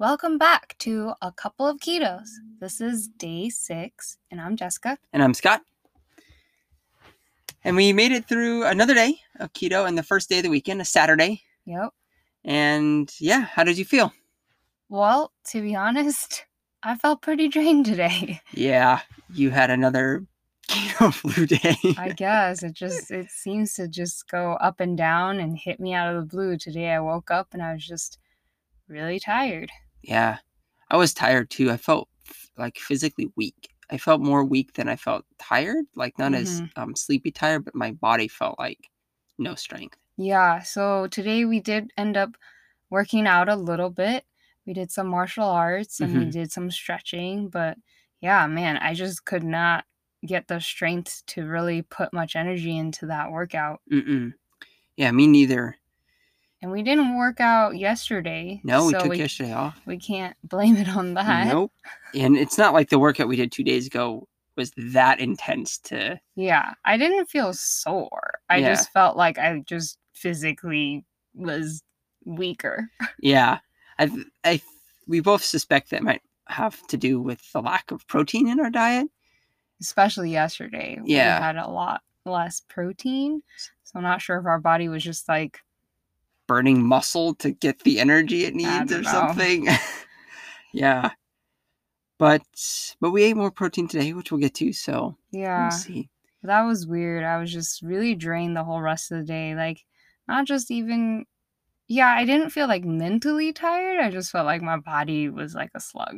Welcome back to A Couple of Ketos. This is day six, and I'm Jessica. And I'm Scott. And we made it through another day of keto and the first day of the weekend, a Saturday. Yep. And yeah, how did you feel? Well, to be honest, I felt pretty drained today. Yeah, you had another keto flu day. I guess it just it seems to just go up and down and hit me out of the blue. Today I woke up and I was just really tired. Yeah, I was tired too. I felt f- like physically weak. I felt more weak than I felt tired, like not as Mhm. um, sleepy tired, but my body felt like no strength. Yeah, so today we did end up working out a little bit. We did some martial arts and we Mhm. did some stretching, but yeah, man, I just could not get the strength to really put much energy into that workout. Mm-mm. Yeah, me neither. And we didn't work out yesterday. No, we so took we, yesterday off. we can't blame it on that. Nope. And it's not like the workout we did two days ago was that intense to Yeah, I didn't feel sore. I Yeah. just felt like I just physically was weaker. yeah. I I we both suspect that might have to do with the lack of protein in our diet. especially yesterday. Yeah. We had a lot less protein. So I'm not sure if our body was just like, Burning muscle to get the energy it needs or know. something. yeah. But but we ate more protein today, which we'll get to, so yeah, we'll see. that was weird. I was just really drained the whole rest of the day. Like, not just even, yeah, I didn't feel like mentally tired. I just felt like my body was like a slug.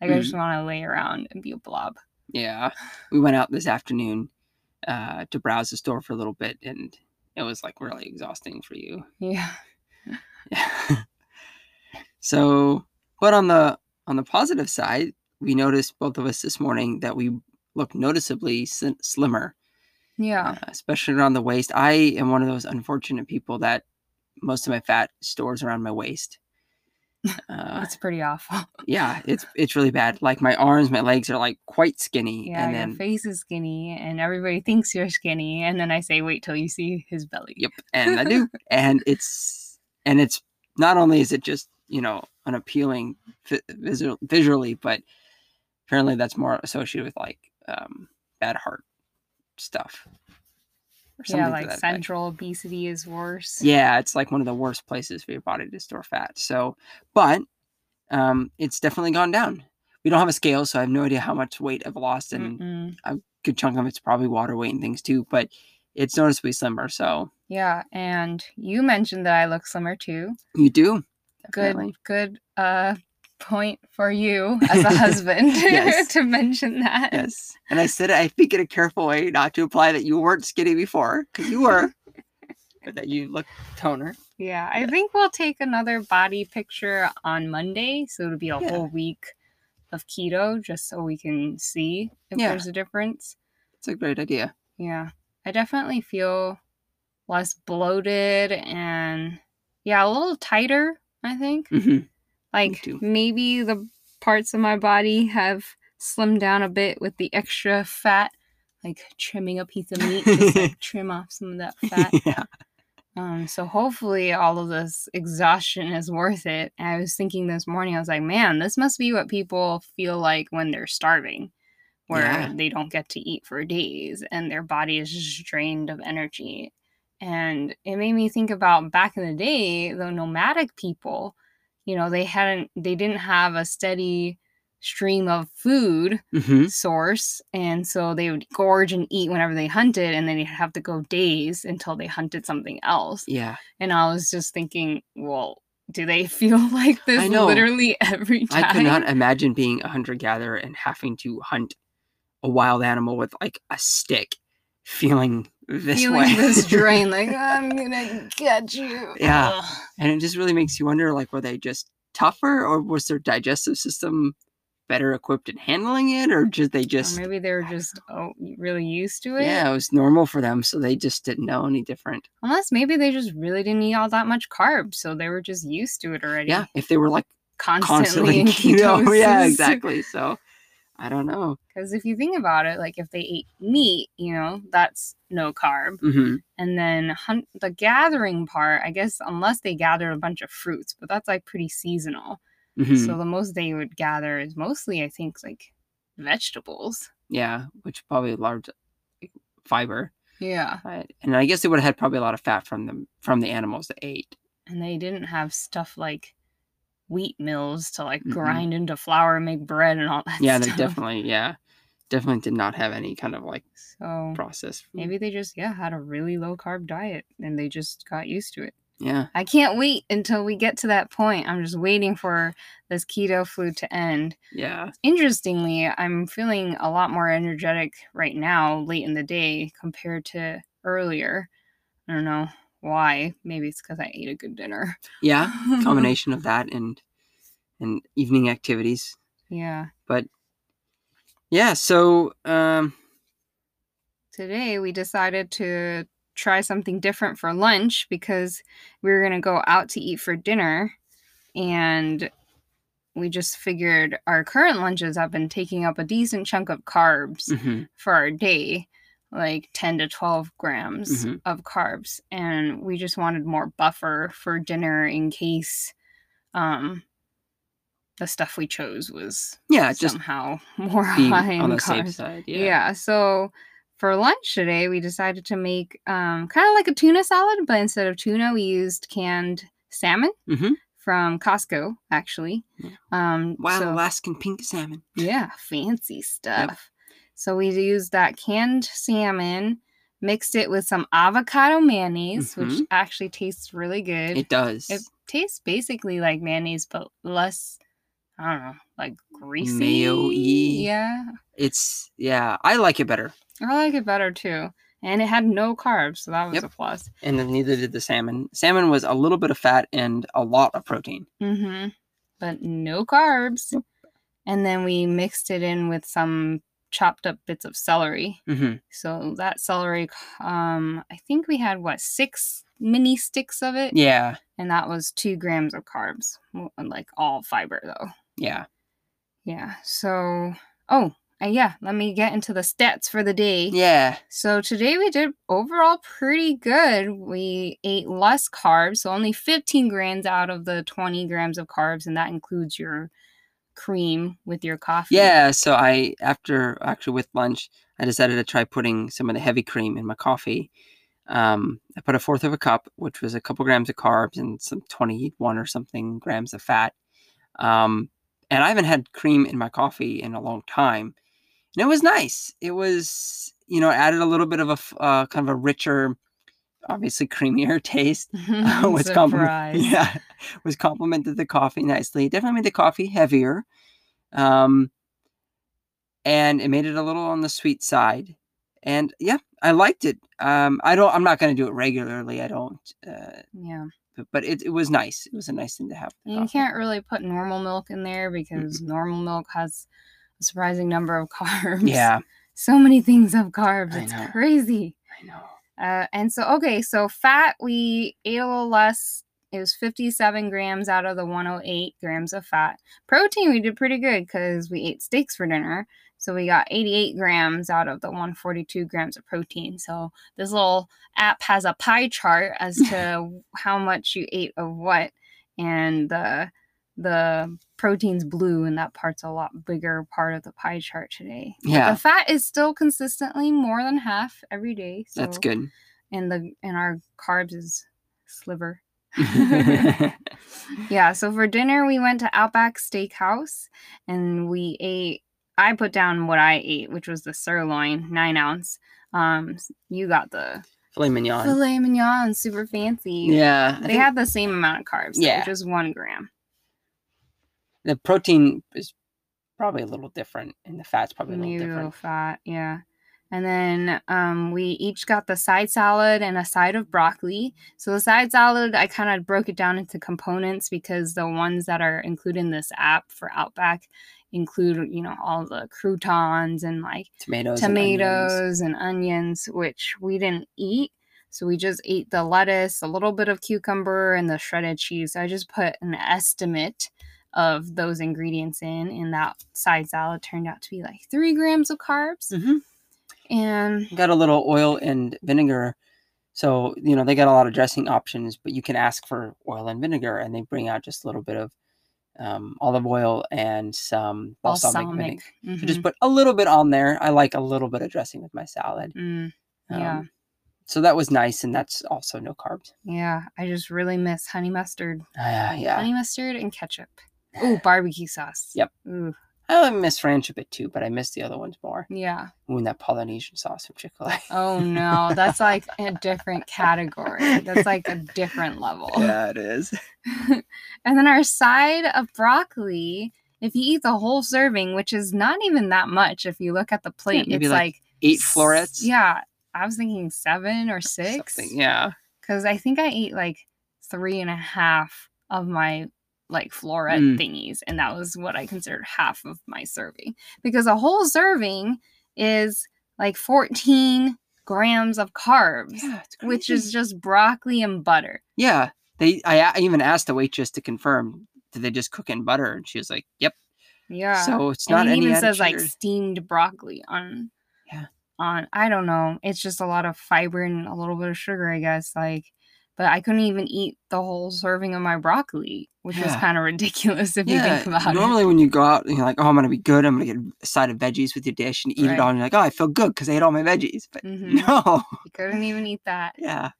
Like, I just Mm. want to lay around and be a blob. Yeah. We went out this afternoon uh to browse the store for a little bit and it was like really exhausting for you. Yeah. Yeah. so, but on the on the positive side, we noticed both of us this morning that we look noticeably slim- slimmer, Yeah. uh, especially around the waist. I am one of those unfortunate people that most of my fat stores around my waist. Uh, It's pretty awful. yeah, it's it's really bad. Like my arms, my legs are like quite skinny, Yeah, and your then face is skinny, and everybody thinks you're skinny. And then I say, wait till you see his belly. Yep, and I do, and it's and it's not only is it just you know unappealing vi- visual, visually, but apparently that's more associated with like um, bad heart stuff. Or Yeah, like that effect. central obesity is worse. Yeah, it's like one of the worst places for your body to store fat. So, but um, it's definitely gone down. We don't have a scale, so I have no idea how much weight I've lost, and Mm-mm. good chunk of it's probably water weight and things too. But it's noticeably slimmer. So Yeah, and you mentioned that I look slimmer too. you do. Good, definitely. good uh point for you as a husband to mention that. Yes. And I said it, I think, in a careful way not to imply that you weren't skinny before, because you were, but that you look toner. Yeah, I think we'll take another body picture on Monday, so it'll be a Yeah. whole week of keto, just so we can see if Yeah. there's a difference. It's a great idea. Yeah, I definitely feel less bloated and yeah, a little tighter. I think. hmm Like maybe the parts of my body have slimmed down a bit with the extra fat, like trimming a piece of meat, just like trim off some of that fat. yeah. Um, so hopefully all of this exhaustion is worth it. And I was thinking this morning, I was like, man, this must be what people feel like when they're starving, where Yeah. they don't get to eat for days and their body is just drained of energy. And it made me think about back in the day, the nomadic people, you know, they hadn't, they didn't have a steady stream of food hmm source and so they would gorge and eat whenever they hunted and then they'd have to go days until they hunted something else Yeah. and i was just thinking well do they feel like this literally every time I cannot imagine being a hunter gatherer and having to hunt a wild animal with like a stick, feeling this feeling way. this drain like i'm gonna get you Yeah. Ugh. and it just really makes you wonder like were they just tougher or was their digestive system better equipped in handling it or did they Or just maybe they were just oh, really used to it yeah it was normal for them so they just didn't know any different unless maybe they just really didn't eat all that much carbs so they were just used to it already yeah if they were like constantly, constantly in keto yeah exactly so i don't know Because if you think about it, like if they ate meat, you know, that's no carb. hmm And then hunt the gathering part, I guess, unless they gathered a bunch of fruits, but that's like pretty seasonal. Mhm. So the most they would gather is mostly, I think, like vegetables. yeah, which probably large fiber. Yeah. Right. And I guess they would have had probably a lot of fat from them from the animals that ate. And they didn't have stuff like wheat mills to like Mm-mm. grind into flour and make bread and all that Yeah, they definitely yeah. Definitely did not have any kind of like So processed food. maybe they just, yeah, had a really low carb diet and they just got used to it. Yeah. I can't wait until we get to that point. I'm just waiting for this keto flu to end. Yeah. Interestingly, I'm feeling a lot more energetic right now, late in the day, compared to earlier. I don't know why. Maybe it's because I ate a good dinner. Yeah. Combination of that and and evening activities. yeah. But yeah, so um Today we decided to try something different for lunch because we were going to go out to eat for dinner. And we just figured our current lunches have been taking up a decent chunk of carbs. mhm, for our day, like 10 to 12 grams Mhm. of carbs. And we just wanted more buffer for dinner in case um, the stuff we chose was yeah, just somehow more high in on the carbs. safe side. Yeah. Yeah. So for lunch today, we decided to make um, kind of like a tuna salad, but instead of tuna, we used canned salmon Mhm. from Costco, actually. Yeah. Um, Wild so- Alaskan pink salmon. yeah, fancy stuff. So we used that canned salmon, mixed it with some avocado mayonnaise, which Mhm. actually tastes really good. It does. It tastes basically like mayonnaise, but less, I don't know, like greasy. Mayo-y. Yeah. it's yeah, I like it better. I like it better too. And it had no carbs, so that was Yep. a plus. And then neither did the salmon. Salmon was a little bit of fat and a lot of protein. Mm-hmm. But no carbs. And then we mixed it in with some chopped up bits of celery. hmm So that celery, um, I think we had what six mini sticks of it, Yeah. and that was two grams of carbs, like all fiber though. Yeah. Yeah. So, oh, uh, yeah. Let me get into the stats for the day. Yeah. So today we did overall pretty good. We ate less carbs, so only 15 grams out of the 20 grams of carbs, and that includes your cream with your coffee. Yeah. So I after actually with lunch, I decided to try putting some of the heavy cream in my coffee. Um, I put a fourth of a cup, which was a couple grams of carbs and some 21 or something grams of fat. Um, and I haven't had cream in my coffee in a long time. And it was nice. It was, you know, added a little bit of a uh, kind of a richer, obviously creamier taste. was compliment, yeah, was complimented the coffee nicely. Definitely made the coffee heavier, um, and it made it a little on the sweet side. And yeah, I liked it. Um, I don't. I'm not going to do it regularly. I don't. Uh, Yeah. but, but it, it was nice. It was a nice thing to have. you coffee. can't really put normal milk in there because normal milk has a surprising number of carbs. Yeah, So many things have carbs. It's crazy. I know. Uh, and so, okay, so fat, we ate a little less. It was 57 grams out of the 108 grams of fat. Protein, we did pretty good because we ate steaks for dinner. So we got 88 grams out of the 142 grams of protein. So this little app has a pie chart as to how much you ate of what. And the the protein's blue, and that part's a lot bigger part of the pie chart today. But Yeah. the fat is still consistently more than half every day. So That's good. and the and our carbs is sliver. Yeah, so for dinner we went to Outback Steakhouse and we ate I put down what I ate, which was the sirloin, nine ounce. Um you got the Filet mignon. filet mignon, super fancy. Yeah, They think had the same amount of carbs, Yeah. which was one gram. The protein is probably a little different, and the fat's probably a little Maybe a little different. fat, yeah. And then um, we each got the side salad and a side of broccoli. So the side salad, I kind of broke it down into components because the ones that are included in this app for Outback include, you know, all the croutons and like Tomatoes. and onions. tomatoes and onions, which we didn't eat. So we just ate the lettuce, a little bit of cucumber, and the shredded cheese. So I just put an estimate of those ingredients in, and that side salad turned out to be like three grams of carbs. Mhm. And got a little oil and vinegar. So, you know, they got a lot of dressing options, but you can ask for oil and vinegar and they bring out just a little bit of um, olive oil, and some balsamic, Balsamic. vinegar. So mhm, just put a little bit on there. I like a little bit of dressing with my salad. mm, yeah. Um, So that was nice, and that's also no carbs. yeah. I just really miss honey mustard. Ah, yeah. Honey mustard and ketchup. Ooh, barbecue sauce. Yep. Ooh, I miss ranch a bit too, but I miss the other ones more. yeah. Ooh, and that Polynesian sauce from Chick Fil A. Oh no, that's like a different category. That's like a different level. yeah, it is. and then our side of broccoli, if you eat the whole serving, which is not even that much if you look at the plate, maybe it's like like, Eight florets. Yeah. I was thinking seven or six. Something, Yeah. Because I think I ate like three and a half of my like floret Mm. thingies, and that was what I considered half of my serving. Because a whole serving is like 14 grams of carbs, Yeah, which is just broccoli and butter. Yeah, they. I, I even asked the waitress to confirm. Did they just cook in butter? And she was like, "Yep." Yeah. So it's and not it any even says like steamed broccoli on Yeah. on i don't know it's just a lot of fiber and a little bit of sugar i guess like but i couldn't even eat the whole serving of my broccoli which was kind of ridiculous if you think about it. normally when you go out and you're like, "Oh, I'm gonna be good. I'm gonna get a side of veggies with your dish and eat Right. it all." And you're like, "Oh, I feel good because I ate all my veggies." But it hmm no, you couldn't even eat that yeah,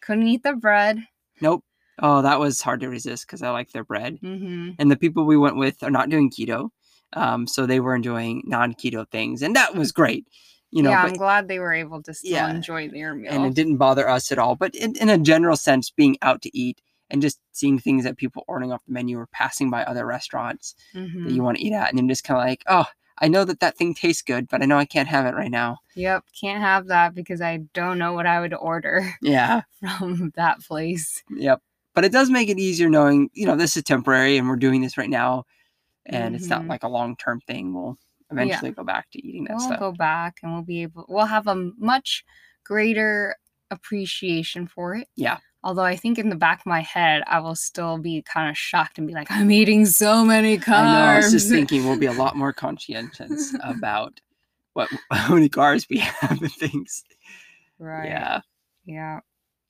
couldn't eat the bread nope. Oh, that was hard to resist because I like their bread. hmm And the people we went with are not doing keto, um, so they were enjoying non-keto things, and that was great. You know, yeah but i'm glad they were able to still Yeah. enjoy their meal and it didn't bother us at all. But in, in a general sense, being out to eat and just seeing things that people ordering off the menu or passing by other restaurants Mhm. that you want to eat at, and then just kind of like, oh, I know that that thing tastes good, but I know I can't have it right now. yep can't have that because i don't know what i would order Yeah, from that place yep. But it does make it easier knowing, you know, this is temporary and we're doing this right now, and it's not Mhm. like a long term thing. We'll eventually go back to eating that we'll stuff. go back and we'll be able we'll have a much greater appreciation for it Yeah. although i think in the back of my head i will still be kind of shocked and be like i'm eating so many carbs I know. I was just thinking we'll be a lot more conscientious about what how many carbs we have and things. right Yeah. yeah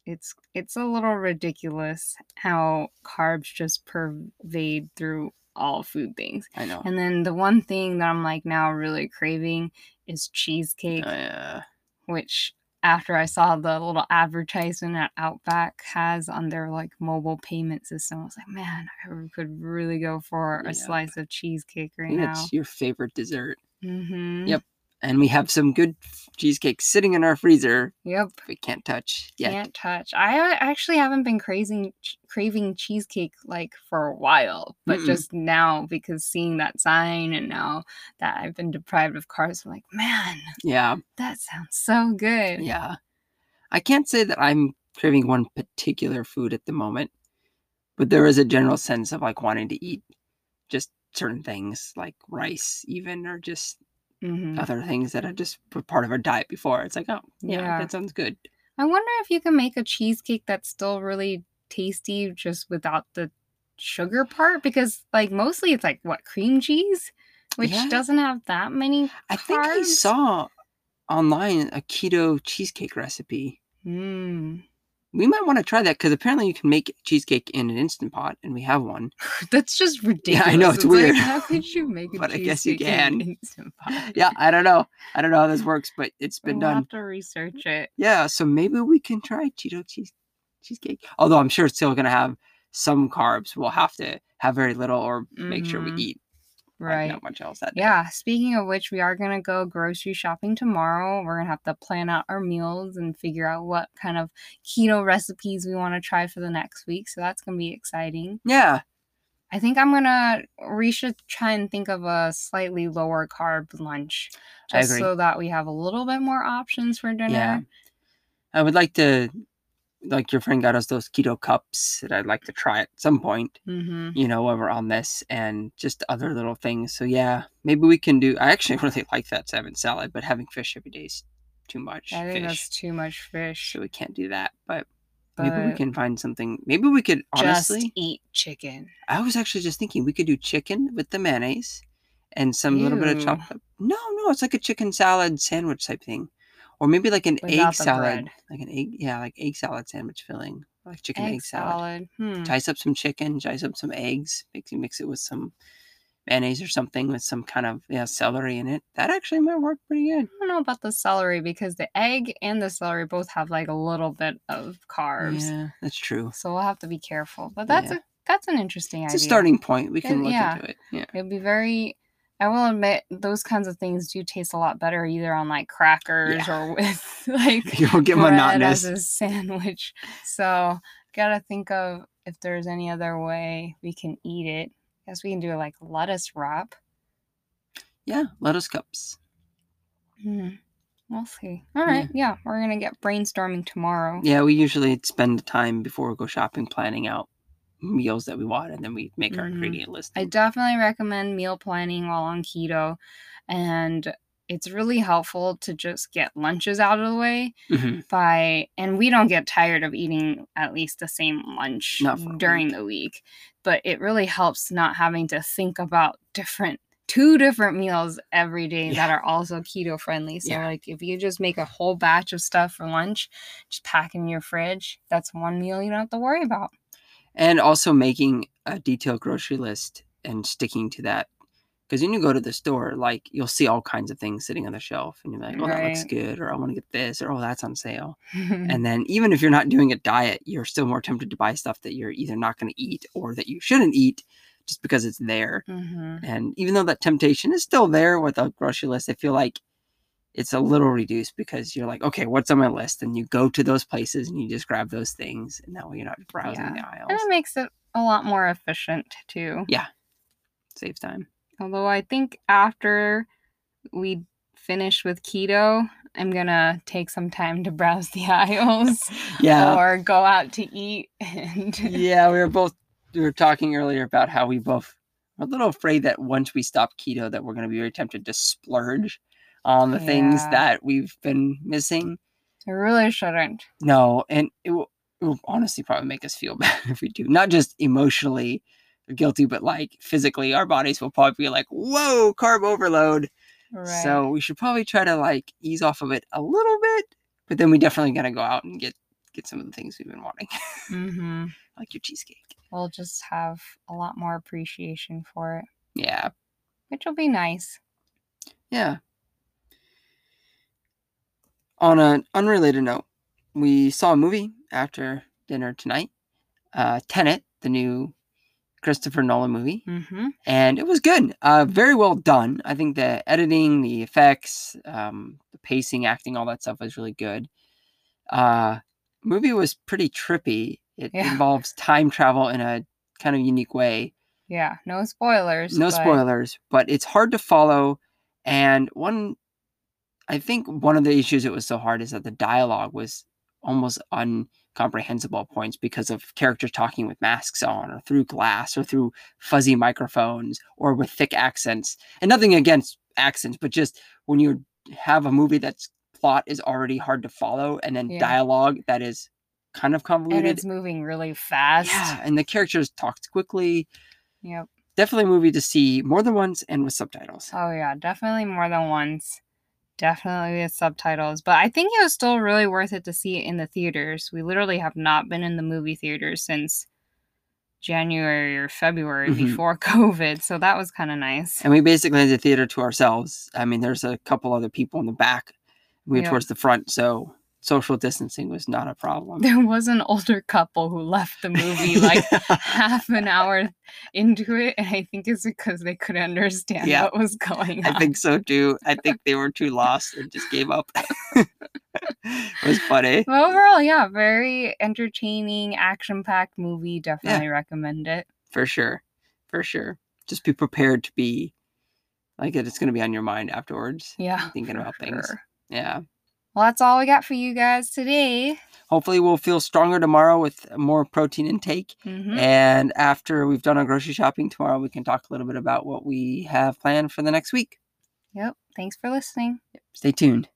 it's it's a little ridiculous how carbs just pervade through all food things I know. and then the one thing that i'm like now really craving is cheesecake Uh, which after I saw the little advertisement that Outback has on their like mobile payment system, I was like, man, I could really go for a slice of cheesecake right now. it's your favorite dessert. Mm-hmm. Yep. And we have some good cheesecake sitting in our freezer Yep. we can't touch yet. Can't touch. I actually haven't been craving craving cheesecake like for a while, but Mm-mm. just now because seeing that sign and now that I've been deprived of carbs, I'm like, man, Yeah. that sounds so good. Yeah. I can't say that I'm craving one particular food at the moment, but there is a general sense of like wanting to eat just certain things like rice, even, or just hmm other things that are just were part of our diet before. It's like, oh, yeah, Yeah. that sounds good. I wonder if you can make a cheesecake that's still really tasty just without the sugar part because like mostly it's like what cream cheese which Yeah. doesn't have that many I think I saw online a keto cheesecake recipe. mm. We might want to try that because apparently you can make cheesecake in an instant pot, and we have one. that's just ridiculous Yeah, I know, it's like, weird. how could you make a But I guess you cheesecake in an can. Instant Pot? Yeah, I don't know. I don't know how this works, but it's been we'll done. have to research it Yeah, so maybe we can try keto cheese cheesecake. Although I'm sure it's still gonna have some carbs. We'll have to have very little or make sure we Mhm. Eat like, right not much else that day. Yeah, speaking of which, we are going to go grocery shopping tomorrow. We're going to have to plan out our meals and figure out what kind of keto recipes we want to try for the next week. So that's going to be exciting. Yeah. I think I'm going to, we should try and think of a slightly lower carb lunch just so that we have a little bit more options for dinner. Yeah. I would like to like your friend got us those keto cups that I'd like to try at some point, Mm-hmm. you know, while we're on this and just other little things. So yeah, maybe we can do I actually really like that salmon salad, but having fish every day is too much I think fish. that's too much fish. So we can't do that. But, But maybe we can find something maybe we could honestly just eat chicken. I was actually just thinking we could do chicken with the mayonnaise and some little bit of Ew. chopped up. No, no, it's like a chicken salad sandwich type thing. Or maybe like an Without egg salad. bread. Like an egg yeah, like egg salad sandwich filling like chicken egg, egg, salad. salad. Hmm. Dice up some chicken, dice up some eggs, mix mix it with some mayonnaise or something with some kind of yeah celery in it. That actually might work pretty good. I don't know about the celery because the egg and the celery both have like a little bit of carbs. Yeah, that's true. So we'll have to be careful. But that's Yeah. a that's an interesting It's idea. a starting point. We can Yeah, look yeah. into it. Yeah. It'd be very I will admit those kinds of things do taste a lot better either on like crackers or with like You'll get bread monotonous. as a sandwich. So gotta think of if there's any other way we can eat it. I Guess we can do like lettuce wrap. Yeah, lettuce cups. Hmm. We'll see. All right. Yeah. we're gonna get brainstorming tomorrow. Yeah, we usually spend the time before we go shopping planning out meals that we want, and then we make our Mhm. ingredient list. I definitely recommend meal planning while on keto, and it's really helpful to just get lunches out of the way Mhm. by and we don't get tired of eating at least the same lunch Not for a during the week but it really helps not having to think about different two different meals every day that are also keto friendly so Yeah. like if you just make a whole batch of stuff for lunch just pack in your fridge that's one meal you don't have to worry about and also making a detailed grocery list and sticking to that. Because when you go to the store, like you'll see all kinds of things sitting on the shelf, and you're like, "Oh, that looks good," or "I want to get this," or "Oh, that's on sale." And then even if you're not doing a diet, you're still more tempted to buy stuff that you're either not going to eat or that you shouldn't eat, just because it's there. hmm And even though that temptation is still there with a grocery list, I feel like it's a little reduced because you're like, okay, what's on my list? And you go to those places and you just grab those things, and that way you're not browsing the aisles. and it makes it a lot more efficient too Yeah, Saves time. Although I think after we finish with keto, I'm gonna take some time to browse the aisles Yeah. or go out to eat and yeah, we were both we were talking earlier about how we both are a little afraid that once we stop keto that we're going to be very tempted to splurge on the things that we've been missing. I really shouldn't. No, and it will, it will honestly probably make us feel bad if we do. Not just emotionally guilty, but like physically, our bodies will probably be like, "Whoa, carb overload." Right. So we should probably try to like ease off of it a little bit, but then we definitely got to go out and get get some of the things we've been wanting, hmm like your cheesecake. we'll just have a lot more appreciation for it, Yeah, which will be nice. yeah. On an unrelated note, we saw a movie after dinner tonight, uh, Tenet, the new Christopher Nolan movie. hmm and it was good. Uh, very well done. I think the editing, the effects, um, the pacing, acting, all that stuff was really good. Uh, movie was pretty trippy. It Yeah. involves time travel in a kind of unique way. Yeah. No spoilers. No but- spoilers, but it's hard to follow. And one, I think one of the issues it was so hard is that the dialogue was almost incomprehensible at points because of characters talking with masks on or through glass or through fuzzy microphones or with thick accents. And nothing against accents, but just when you have a movie that's plot is already hard to follow and then Yeah. dialogue that is kind of convoluted. And it's moving really fast. Yeah, and the characters talked quickly. Yep. Definitely a movie to see more than once and with subtitles. Oh yeah, definitely more than once. Definitely with subtitles, but I think it was still really worth it to see it in the theaters. We literally have not been in the movie theaters since January or February Mhm. before COVID, so that was kind of nice. And we basically had the theater to ourselves. I mean, there's a couple other people in the back. We were Yeah. towards the front, so social distancing was not a problem. There was an older couple who left the movie like half an hour into it, and I think it's because they couldn't understand Yeah. what was going on. I think so too. I think they were too lost and just gave up. it was funny. But overall, yeah, very entertaining, action-packed movie. Definitely recommend it. For sure. For sure. Just be prepared to be like. It's going to be on your mind afterwards. Yeah, Thinking about things. Yeah. Well, that's all we got for you guys today. Hopefully, we'll feel stronger tomorrow with more protein intake. Mhm. And after we've done our grocery shopping tomorrow, we can talk a little bit about what we have planned for the next week. Yep. Thanks for listening. Stay tuned.